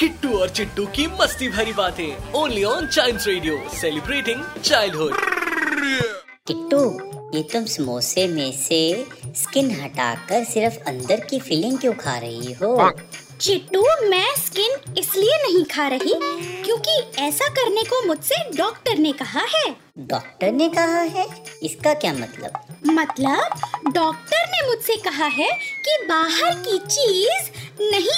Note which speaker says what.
Speaker 1: किट्टू और चिट्टू की मस्ती भरी बातें। Only on Child Radio celebrating childhood
Speaker 2: Kittu ये तुम समोसे में से स्किन हटाकर सिर्फ़ अंदर की फीलिंग क्यों खा रही हो?
Speaker 3: चिट्टू मैं स्किन इसलिए नहीं खा रही क्योंकि ऐसा करने को मुझसे डॉक्टर ने कहा है।
Speaker 2: डॉक्टर ने कहा है? इसका क्या मतलब?
Speaker 3: मतलब डॉक्टर ने मुझसे कहा है कि बाहर की चीज़ नहीं